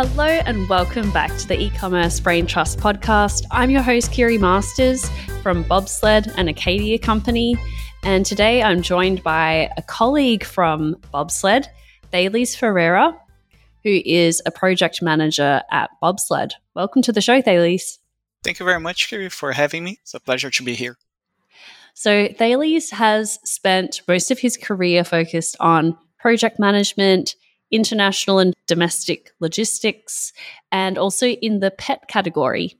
Hello and welcome back to the e-commerce brain trust podcast. I'm your host Kiri Masters from Bobsled and Acadia Company, and today I'm joined by a colleague from Bobsled, Thales Ferreira, who is a project manager at Bobsled. Welcome to the show, Thales. Thank you very much, Kiri, for having me. It's a pleasure to be here. So, Thales has spent most of his career focused on project management, international and domestic logistics, and also in the pet category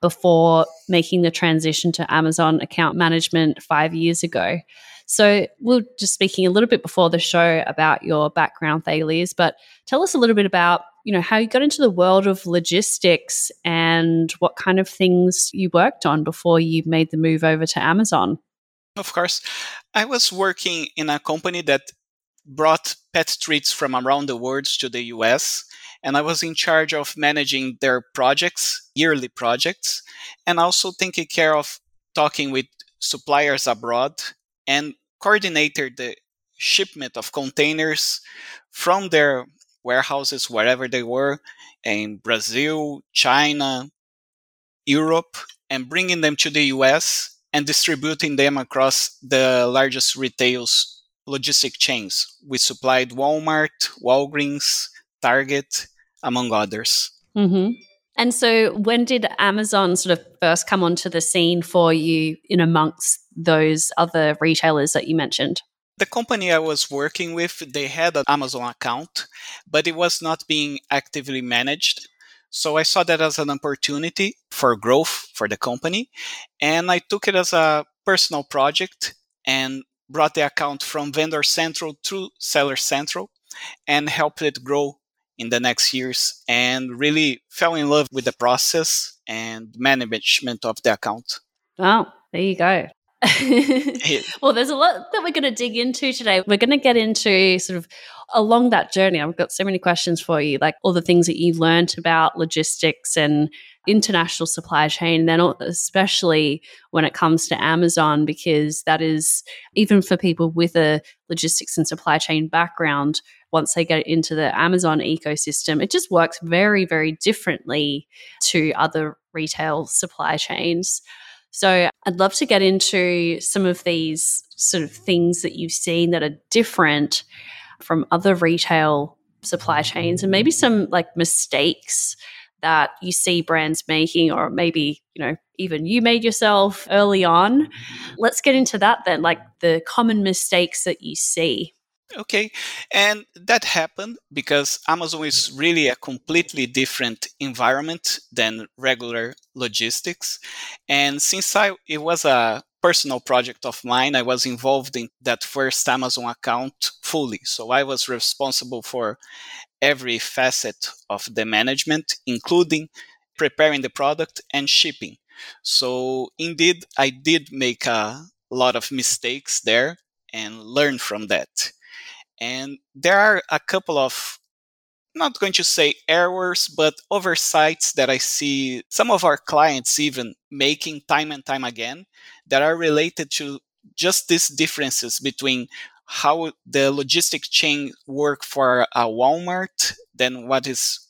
before making the transition to Amazon account management five years ago. So, we are just speaking a little bit before the show about your background, Thales, but tell us a little bit about you know how you got into the world of logistics and what kind of things you worked on before you made the move over to Amazon. Of course, I was working in a company that brought pet treats from around the world to the US. And I was in charge of managing their projects, yearly projects, and also taking care of talking with suppliers abroad and coordinated the shipment of containers from their warehouses, wherever they were, in Brazil, China, Europe, and bringing them to the US and distributing them across the largest retails logistic chains. We supplied Walmart, Walgreens, Target, among others. Mm-hmm. And so, when did Amazon sort of first come onto the scene for you in amongst those other retailers that you mentioned? The company I was working with, they had an Amazon account, but it was not being actively managed. So I saw that as an opportunity for growth for the company. And I took it as a personal project and brought the account from Vendor Central to Seller Central and helped it grow in the next years and really fell in love with the process and management of the account. Oh, there you go. well, there's a lot that we're going to dig into today. We're going to get into sort of along that journey. I've got so many questions for you, like all the things that you've learned about logistics and international supply chain, and then especially when it comes to Amazon, because that is even for people with a logistics and supply chain background, once they get into the Amazon ecosystem, it just works very, very differently to other retail supply chains. So I'd love to get into some of these sort of things that you've seen that are different from other retail supply chains and maybe some like mistakes that you see brands making or maybe you know even you made yourself early on. Let's get into that then like the common mistakes that you see Okay, and that happened because Amazon is really a completely different environment than regular logistics. And since I it was a personal project of mine, I was involved in that first Amazon account fully. So I was responsible for every facet of the management, including preparing the product and shipping. So indeed, I did make a lot of mistakes there and learn from that. And there are a couple of not going to say errors, but oversights that I see some of our clients even making time and time again that are related to just these differences between how the logistic chain work for a Walmart than what is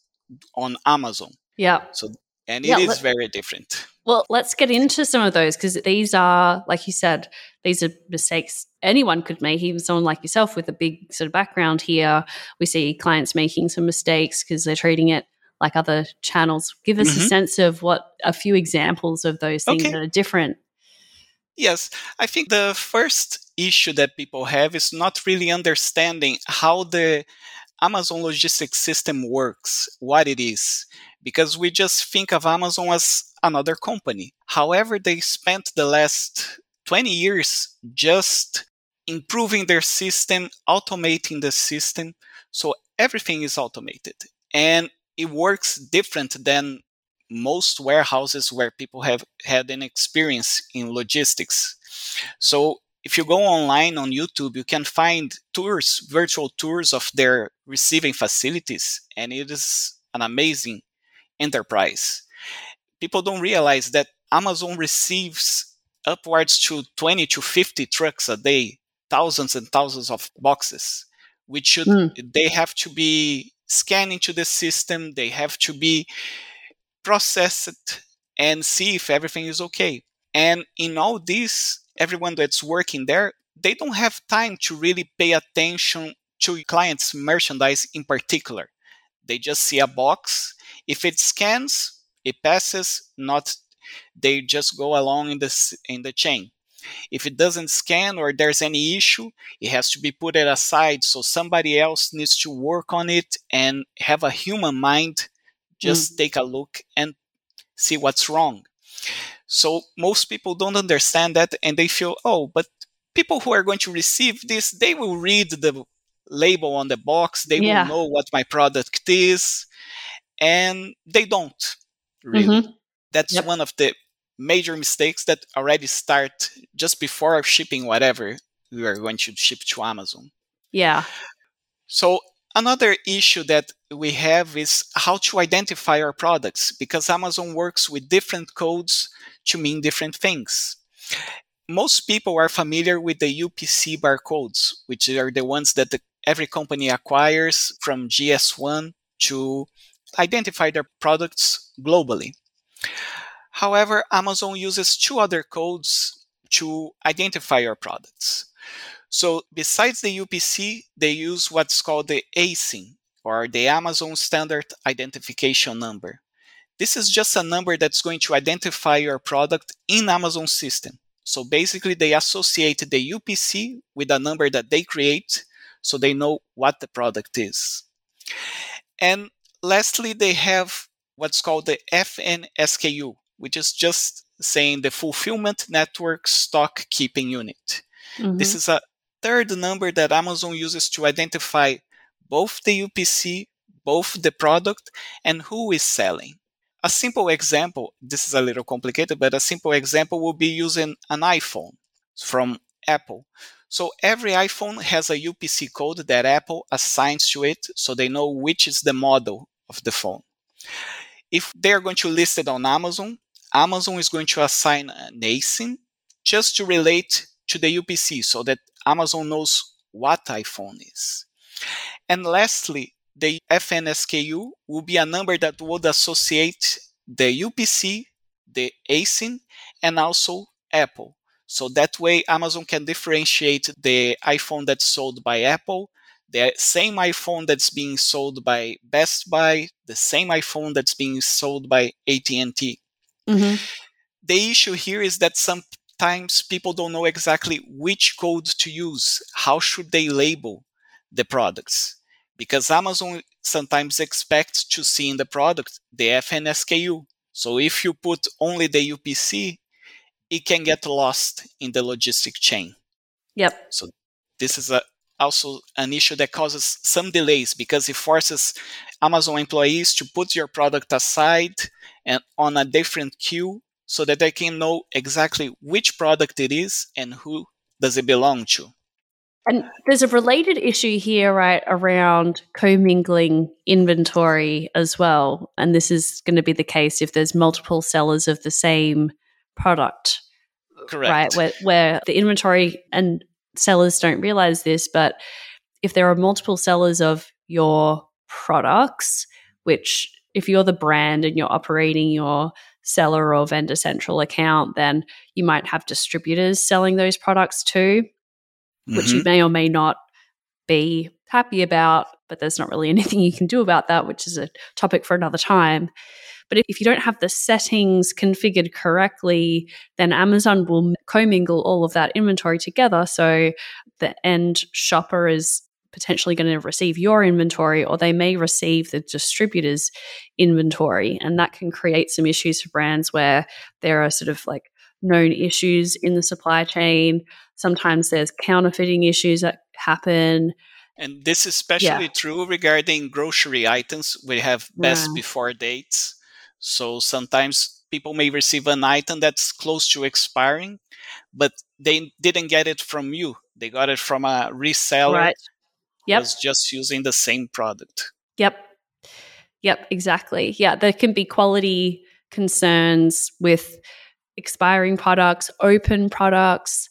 on Amazon. Yeah. So and it yeah, is let, very different. Well, let's get into some of those because these are, like you said, these are mistakes anyone could make, even someone like yourself with a big sort of background here. We see clients making some mistakes because they're treating it like other channels. Give us mm-hmm. a sense of what a few examples of those things okay. that are different. Yes, I think the first issue that people have is not really understanding how the Amazon logistics system works, what it is, because we just think of Amazon as another company. However, they spent the last 20 years just improving their system, automating the system. So everything is automated and it works different than most warehouses where people have had an experience in logistics. So if you go online on YouTube, you can find tours, virtual tours of their receiving facilities, and it is an amazing enterprise. People don't realize that Amazon receives upwards to 20 to 50 trucks a day, thousands and thousands of boxes, which should mm. they have to be scanned into the system, they have to be processed and see if everything is okay. And in all this, everyone that's working there, they don't have time to really pay attention to clients' merchandise in particular. They just see a box. If it scans, it passes. Not, they just go along in the in the chain. If it doesn't scan or there's any issue, it has to be put it aside. So somebody else needs to work on it and have a human mind. Just mm. take a look and see what's wrong. So most people don't understand that and they feel, oh, but people who are going to receive this, they will read the label on the box, they yeah. will know what my product is, and they don't really. Mm-hmm. That's yep. one of the major mistakes that already start just before shipping whatever we are going to ship to Amazon. Yeah. So Another issue that we have is how to identify our products because Amazon works with different codes to mean different things. Most people are familiar with the UPC barcodes, which are the ones that the, every company acquires from GS1 to identify their products globally. However, Amazon uses two other codes to identify your products. So besides the UPC, they use what's called the ASIN, or the Amazon Standard Identification Number. This is just a number that's going to identify your product in Amazon system. So basically, they associate the UPC with a number that they create so they know what the product is. And lastly, they have what's called the FNSKU, which is just saying the Fulfillment Network Stock Keeping Unit. Mm-hmm. This is a third number that Amazon uses to identify both the UPC, both the product, and who is selling. A simple example, this is a little complicated, but a simple example would be using an iPhone from Apple. So every iPhone has a UPC code that Apple assigns to it so they know which is the model of the phone. If they are going to list it on Amazon, Amazon is going to assign an ASIN just to relate to the UPC so that Amazon knows what iPhone is. And lastly, the FNSKU will be a number that would associate the UPC, the ASIN, and also Apple. So that way, Amazon can differentiate the iPhone that's sold by Apple, the same iPhone that's being sold by Best Buy, the same iPhone that's being sold by AT&T. Mm-hmm. The issue here is that sometimes people don't know exactly which code to use. How should they label the products? Because Amazon sometimes expects to see in the product the FNSKU. So if you put only the UPC, it can get lost in the logistic chain. Yep. So this is a, also an issue that causes some delays because it forces Amazon employees to put your product aside and on a different queue so that they can know exactly which product it is and who does it belong to. And there's a related issue here, right, around commingling inventory as well. And this is going to be the case if there's multiple sellers of the same product. Correct. Right, where, where the inventory and sellers don't realize this, but if there are multiple sellers of your products, which if you're the brand and you're operating your seller or vendor central account, then you might have distributors selling those products too, mm-hmm. which you mm-hmm. may or may not be happy about, but there's not really anything you can do about that, which is a topic for another time. But if you don't have the settings configured correctly, then Amazon will commingle all of that inventory together. So the end shopper is potentially going to receive your inventory or they may receive the distributor's inventory. And that can create some issues for brands where there are sort of like known issues in the supply chain. Sometimes there's counterfeiting issues that happen. And this is especially yeah. true regarding grocery items. We have best before dates. So sometimes people may receive an item that's close to expiring, but they didn't get it from you. They got it from a reseller. Right. Yep. Was just using the same product. Yep. Yep, exactly. Yeah, there can be quality concerns with expiring products, open products.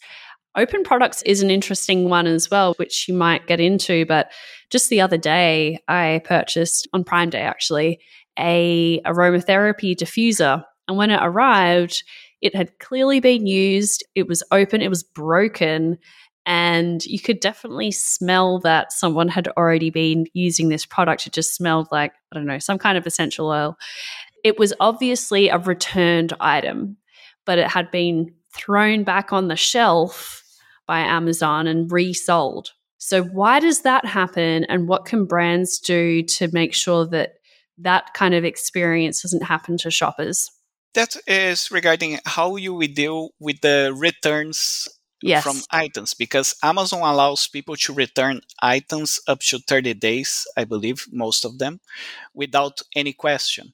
Open products is an interesting one as well, which you might get into. But just the other day, I purchased on Prime Day actually a aromatherapy diffuser. And when it arrived, it had clearly been used, it was open, it was broken, and you could definitely smell that someone had already been using this product. It just smelled like, I don't know, some kind of essential oil. It was obviously a returned item, but it had been thrown back on the shelf by Amazon and resold. So, why does that happen? And what can brands do to make sure that that kind of experience doesn't happen to shoppers? That is regarding how you will deal with the returns yes. from items because Amazon allows people to return items up to 30 days, I believe, most of them, without any question.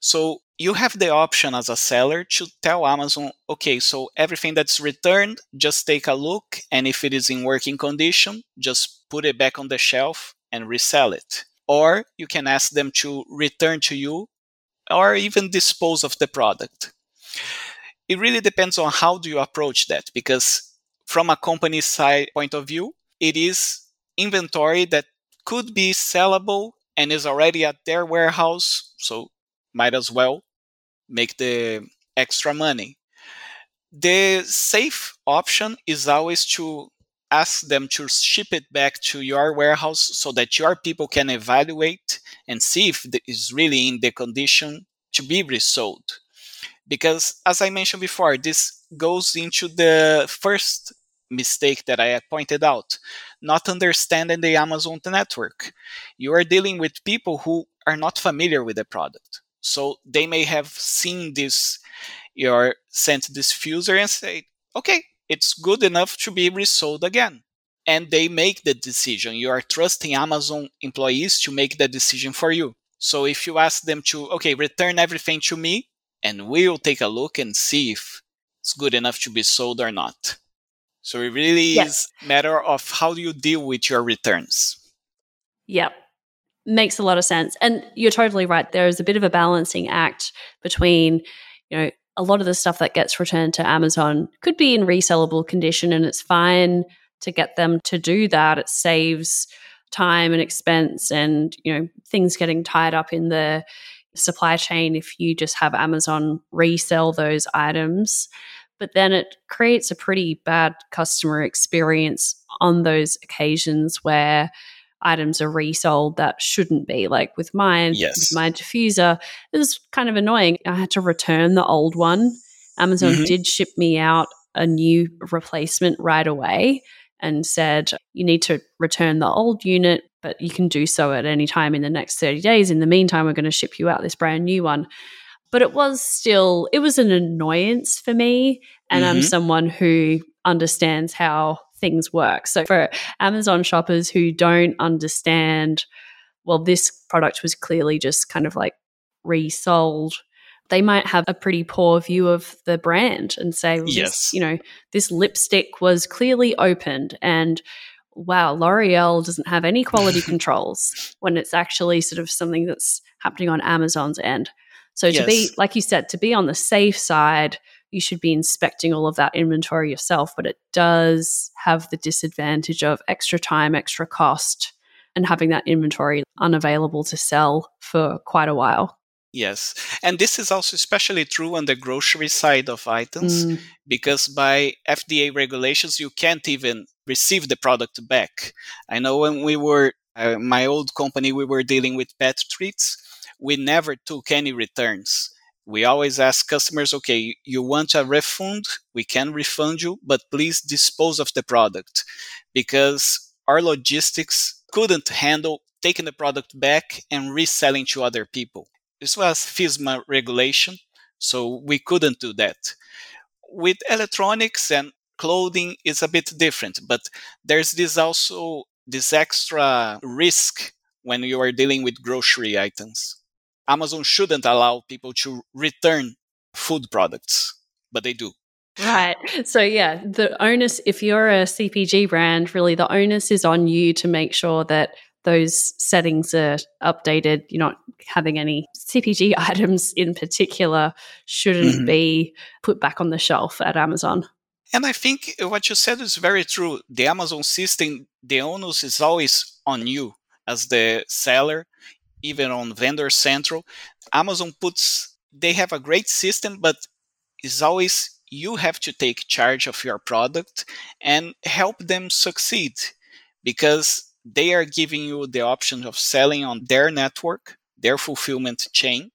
So you have the option as a seller to tell Amazon, okay, so everything that's returned, just take a look. And if it is in working condition, just put it back on the shelf and resell it. Or you can ask them to return to you or even dispose of the product. It really depends on how do you approach that because from a company side point of view, it is inventory that could be sellable and is already at their warehouse, so might as well make the extra money. The safe option is always to ask them to ship it back to your warehouse so that your people can evaluate and see if it is really in the condition to be resold. Because, as I mentioned before, this goes into the first mistake that I pointed out not understanding the Amazon network. You are dealing with people who are not familiar with the product. So they may have seen this, you're sent this fuser and say, okay, it's good enough to be resold again. And they make the decision. You are trusting Amazon employees to make the decision for you. So if you ask them to, okay, return everything to me, and we'll take a look and see if it's good enough to be sold or not. So it really yes. is matter of how do you deal with your returns. Yep. Makes a lot of sense. And you're totally right. There is a bit of a balancing act between, you know, a lot of the stuff that gets returned to Amazon could be in resellable condition and it's fine to get them to do that. It saves time and expense and, you know, things getting tied up in the supply chain if you just have Amazon resell those items but then it creates a pretty bad customer experience on those occasions where items are resold that shouldn't be. Like with mine, yes. with my diffuser, it was kind of annoying. I had to return the old one. Amazon mm-hmm. did ship me out a new replacement right away and said, you need to return the old unit, but you can do so at any time in the next 30 days. In the meantime, we're going to ship you out this brand new one but it was still it was an annoyance for me and mm-hmm. i'm someone who understands how things work. So for amazon shoppers who don't understand well this product was clearly just kind of like resold they might have a pretty poor view of the brand and say well, yes. this, you know this lipstick was clearly opened and wow l'oreal doesn't have any quality controls when it's actually sort of something that's happening on amazon's end. So to yes. be, like you said, to be on the safe side, you should be inspecting all of that inventory yourself, but it does have the disadvantage of extra time, extra cost, and having that inventory unavailable to sell for quite a while. Yes. And this is also especially true on the grocery side of items mm. because by FDA regulations, you can't even receive the product back. I know when we were, uh, my old company, we were dealing with pet treats we never took any returns. We always ask customers, okay, you want a refund? We can refund you, but please dispose of the product because our logistics couldn't handle taking the product back and reselling to other people. This was FSMA regulation, so we couldn't do that. With electronics and clothing, it's a bit different, but there's this also this extra risk when you are dealing with grocery items. Amazon shouldn't allow people to return food products, but they do. Right. So, yeah, the onus, if you're a CPG brand, really the onus is on you to make sure that those settings are updated. You're not having any CPG items in particular shouldn't mm-hmm. be put back on the shelf at Amazon. And I think what you said is very true. The Amazon system, the onus is always on you as the seller, even on Vendor Central. Amazon puts, they have a great system, but it's always you have to take charge of your product and help them succeed because they are giving you the option of selling on their network, their fulfillment chain,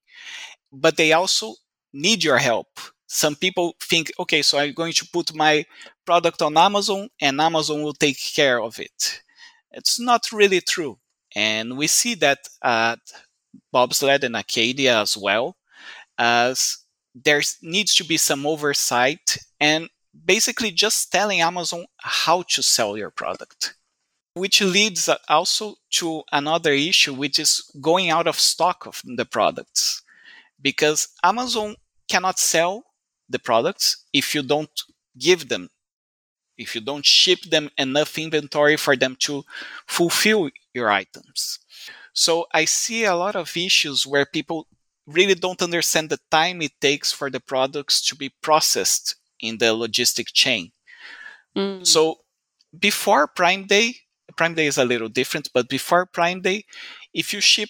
but they also need your help. Some people think, okay, so I'm going to put my product on Amazon and Amazon will take care of it. It's not really true. And we see that uh, at Bobsled and Acadia as well, as there needs to be some oversight and basically just telling Amazon how to sell your product which leads also to another issue, which is going out of stock of the products. Because Amazon cannot sell the products if you don't give them, if you don't ship them enough inventory for them to fulfill your items. So I see a lot of issues where people really don't understand the time it takes for the products to be processed in the logistic chain. Mm. So before Prime Day, Prime Day is a little different, but before Prime Day, if you ship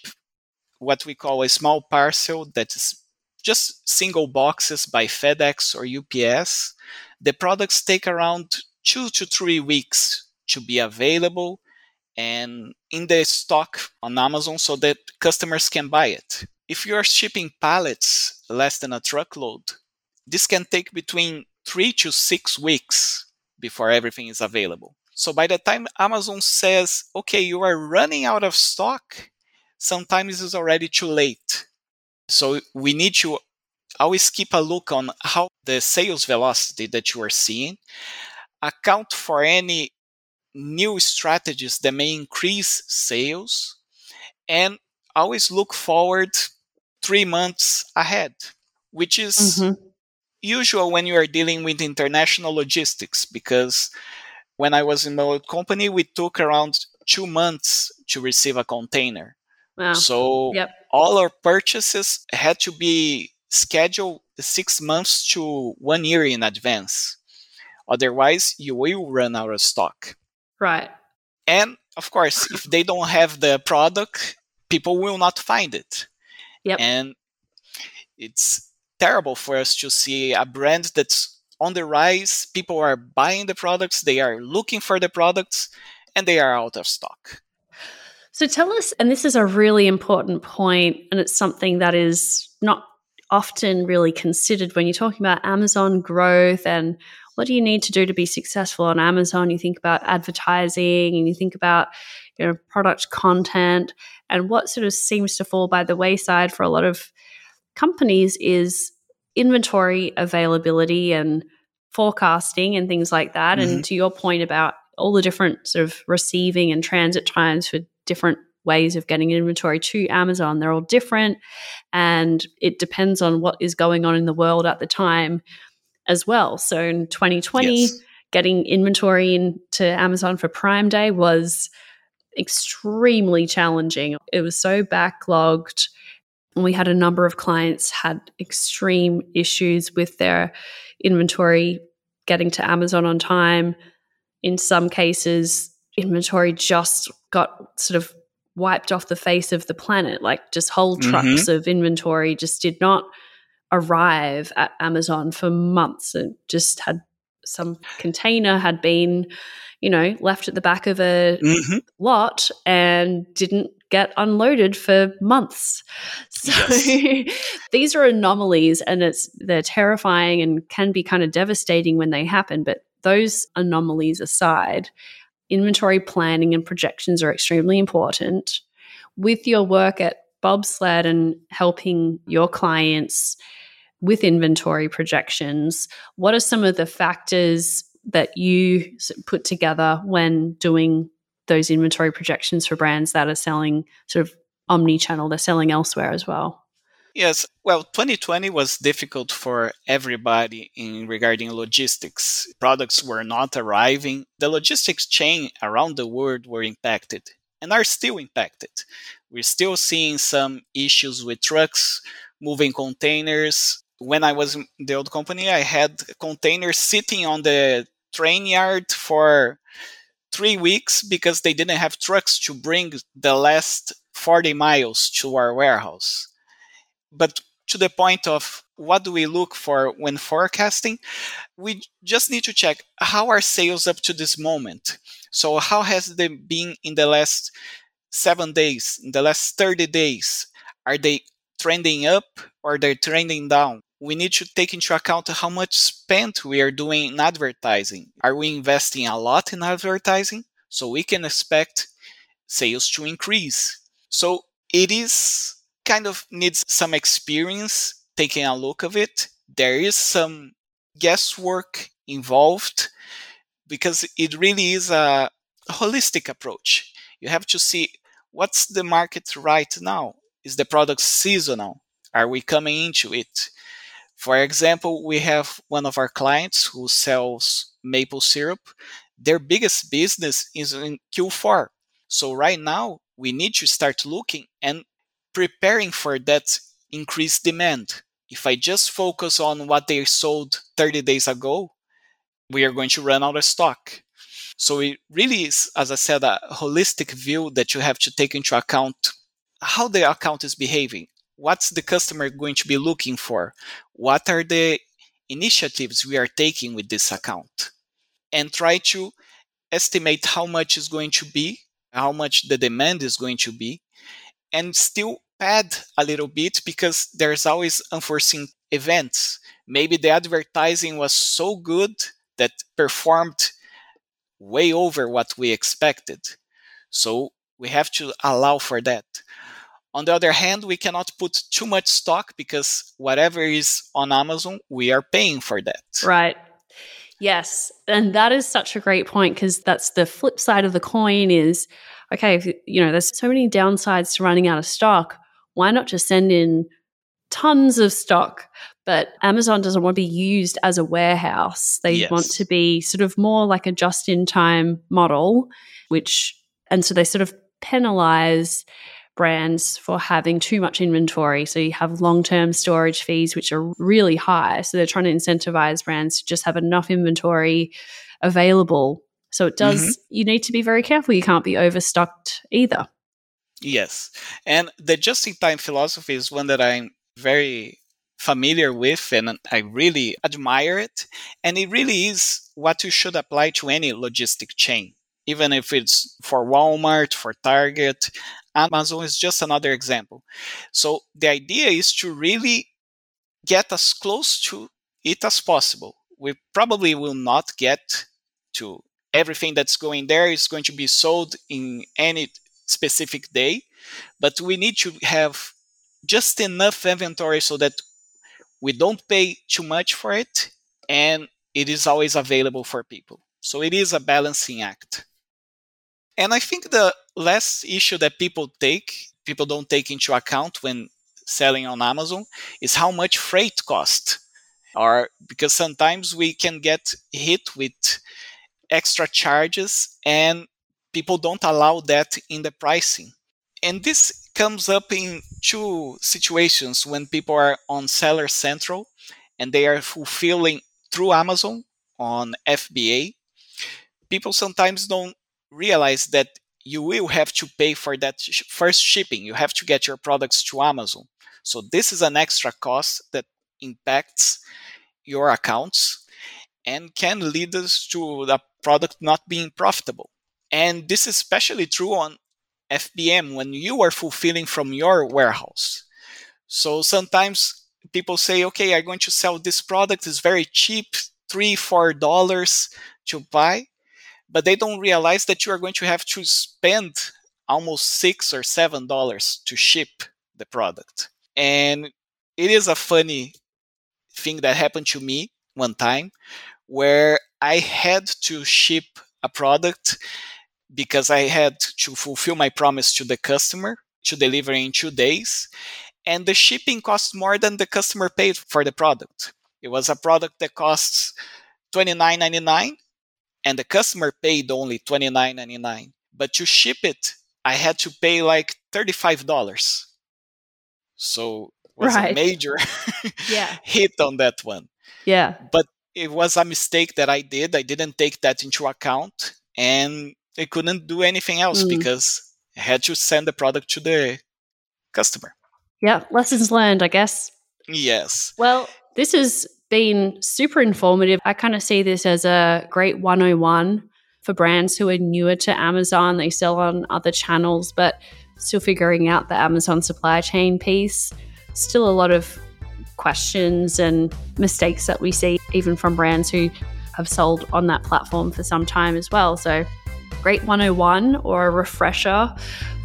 what we call a small parcel that is just single boxes by FedEx or UPS, the products take around two to three weeks to be available and in the stock on Amazon so that customers can buy it. If you are shipping pallets less than a truckload, this can take between three to six weeks before everything is available. So by the time Amazon says, okay, you are running out of stock, sometimes it's already too late. So we need to always keep a look on how the sales velocity that you are seeing, account for any new strategies that may increase sales, and always look forward three months ahead, which is mm-hmm. usual when you are dealing with international logistics because when I was in my old company, we took around two months to receive a container. Wow. So yep. all our purchases had to be scheduled six months to one year in advance. Otherwise, you will run out of stock. Right. And of course, if they don't have the product, people will not find it. Yep. And it's terrible for us to see a brand that's on the rise. People are buying the products, they are looking for the products, and they are out of stock. So tell us, and this is a really important point, and it's something that is not often really considered when you're talking about Amazon growth and what do you need to do to be successful on Amazon? You think about advertising and you think about you know product content and what sort of seems to fall by the wayside for a lot of companies is inventory availability and forecasting and things like that. Mm-hmm. And to your point about all the different sort of receiving and transit times for different ways of getting inventory to Amazon, they're all different. And it depends on what is going on in the world at the time as well. So in 2020, yes. getting inventory into Amazon for Prime Day was extremely challenging. It was so backlogged And we had a number of clients had extreme issues with their inventory getting to Amazon on time. In some cases, inventory just got sort of wiped off the face of the planet. Like just whole mm-hmm. trucks mm-hmm. of inventory just did not arrive at Amazon for months. and just had some container had been, you know, left at the back of a mm-hmm. lot and didn't get unloaded for months. So yes. these are anomalies and it's they're terrifying and can be kind of devastating when they happen, but those anomalies aside, inventory planning and projections are extremely important. With your work at Bobsled and helping your clients with inventory projections, what are some of the factors that you put together when doing those inventory projections for brands that are selling sort of omni channel, they're selling elsewhere as well? Yes, well, 2020 was difficult for everybody in regarding logistics. Products were not arriving. The logistics chain around the world were impacted and are still impacted. We're still seeing some issues with trucks moving containers. When I was in the old company, I had containers sitting on the train yard for three weeks because they didn't have trucks to bring the last 40 miles to our warehouse but to the point of what do we look for when forecasting, we just need to check how are sales up to this moment. So how has they been in the last seven days, in the last 30 days? Are they trending up or they're trending down? We need to take into account how much spent we are doing in advertising. Are we investing a lot in advertising? So we can expect sales to increase. So it is kind of needs some experience taking a look of it. There is some guesswork involved because it really is a holistic approach. You have to see what's the market right now. Is the product seasonal? Are we coming into it? For example, we have one of our clients who sells maple syrup. Their biggest business is in Q4. So right now we need to start looking and preparing for that increased demand. If I just focus on what they sold 30 days ago, we are going to run out of stock. So it really is, as I said, a holistic view that you have to take into account how the account is behaving. What's the customer going to be looking for? What are the initiatives we are taking with this account? And try to estimate how much is going to be, how much the demand is going to be, and still pad a little bit because there's always unforeseen events. Maybe the advertising was so good that performed way over what we expected. So we have to allow for that. On the other hand, we cannot put too much stock because whatever is on Amazon, we are paying for that. Right. Yes. And that is such a great point because that's the flip side of the coin is okay, if, you know, there's so many downsides to running out of stock why not just send in tons of stock? But Amazon doesn't want to be used as a warehouse. They yes. want to be sort of more like a just in time model, which, and so they sort of penalize brands for having too much inventory. So you have long term storage fees, which are really high. So they're trying to incentivize brands to just have enough inventory available. So it does, mm-hmm. you need to be very careful. You can't be overstocked either. Yes. And the just in time philosophy is one that I'm very familiar with and I really admire it. And it really is what you should apply to any logistic chain, even if it's for Walmart, for Target. Amazon is just another example. So the idea is to really get as close to it as possible. We probably will not get to everything that's going there is going to be sold in any specific day, but we need to have just enough inventory so that we don't pay too much for it and it is always available for people. So it is a balancing act. And I think the last issue that people take, people don't take into account when selling on Amazon is how much freight cost. Or because sometimes we can get hit with extra charges and people don't allow that in the pricing. And this comes up in two situations when people are on Seller Central and they are fulfilling through Amazon on FBA. People sometimes don't realize that you will have to pay for that sh- first shipping. You have to get your products to Amazon. So this is an extra cost that impacts your accounts and can lead us to the product not being profitable. And this is especially true on FBM when you are fulfilling from your warehouse. So sometimes people say, okay, I'm going to sell this product, it's very cheap, three, four dollars to buy, but they don't realize that you are going to have to spend almost six or seven dollars to ship the product. And it is a funny thing that happened to me one time where I had to ship a product because I had to fulfill my promise to the customer to deliver in two days. and the shipping cost more than the customer paid for the product. It was a product that costs $29.99 and the customer paid only $29.99. But to ship it, I had to pay like $35. So it was right. a major yeah. hit on that one. Yeah. But it was a mistake that I did. I didn't take that into account and I couldn't do anything else mm. because I had to send the product to the customer. Yeah, lessons learned, I guess. Yes. Well, this has been super informative. I kind of see this as a great 101 for brands who are newer to Amazon. They sell on other channels, but still figuring out the Amazon supply chain piece. Still a lot of questions and mistakes that we see, even from brands who have sold on that platform for some time as well. So, great 101 or a refresher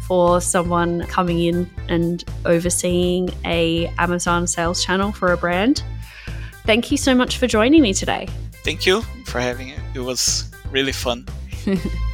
for someone coming in and overseeing a Amazon sales channel for a brand. Thank you so much for joining me today. Thank you for having it. It was really fun.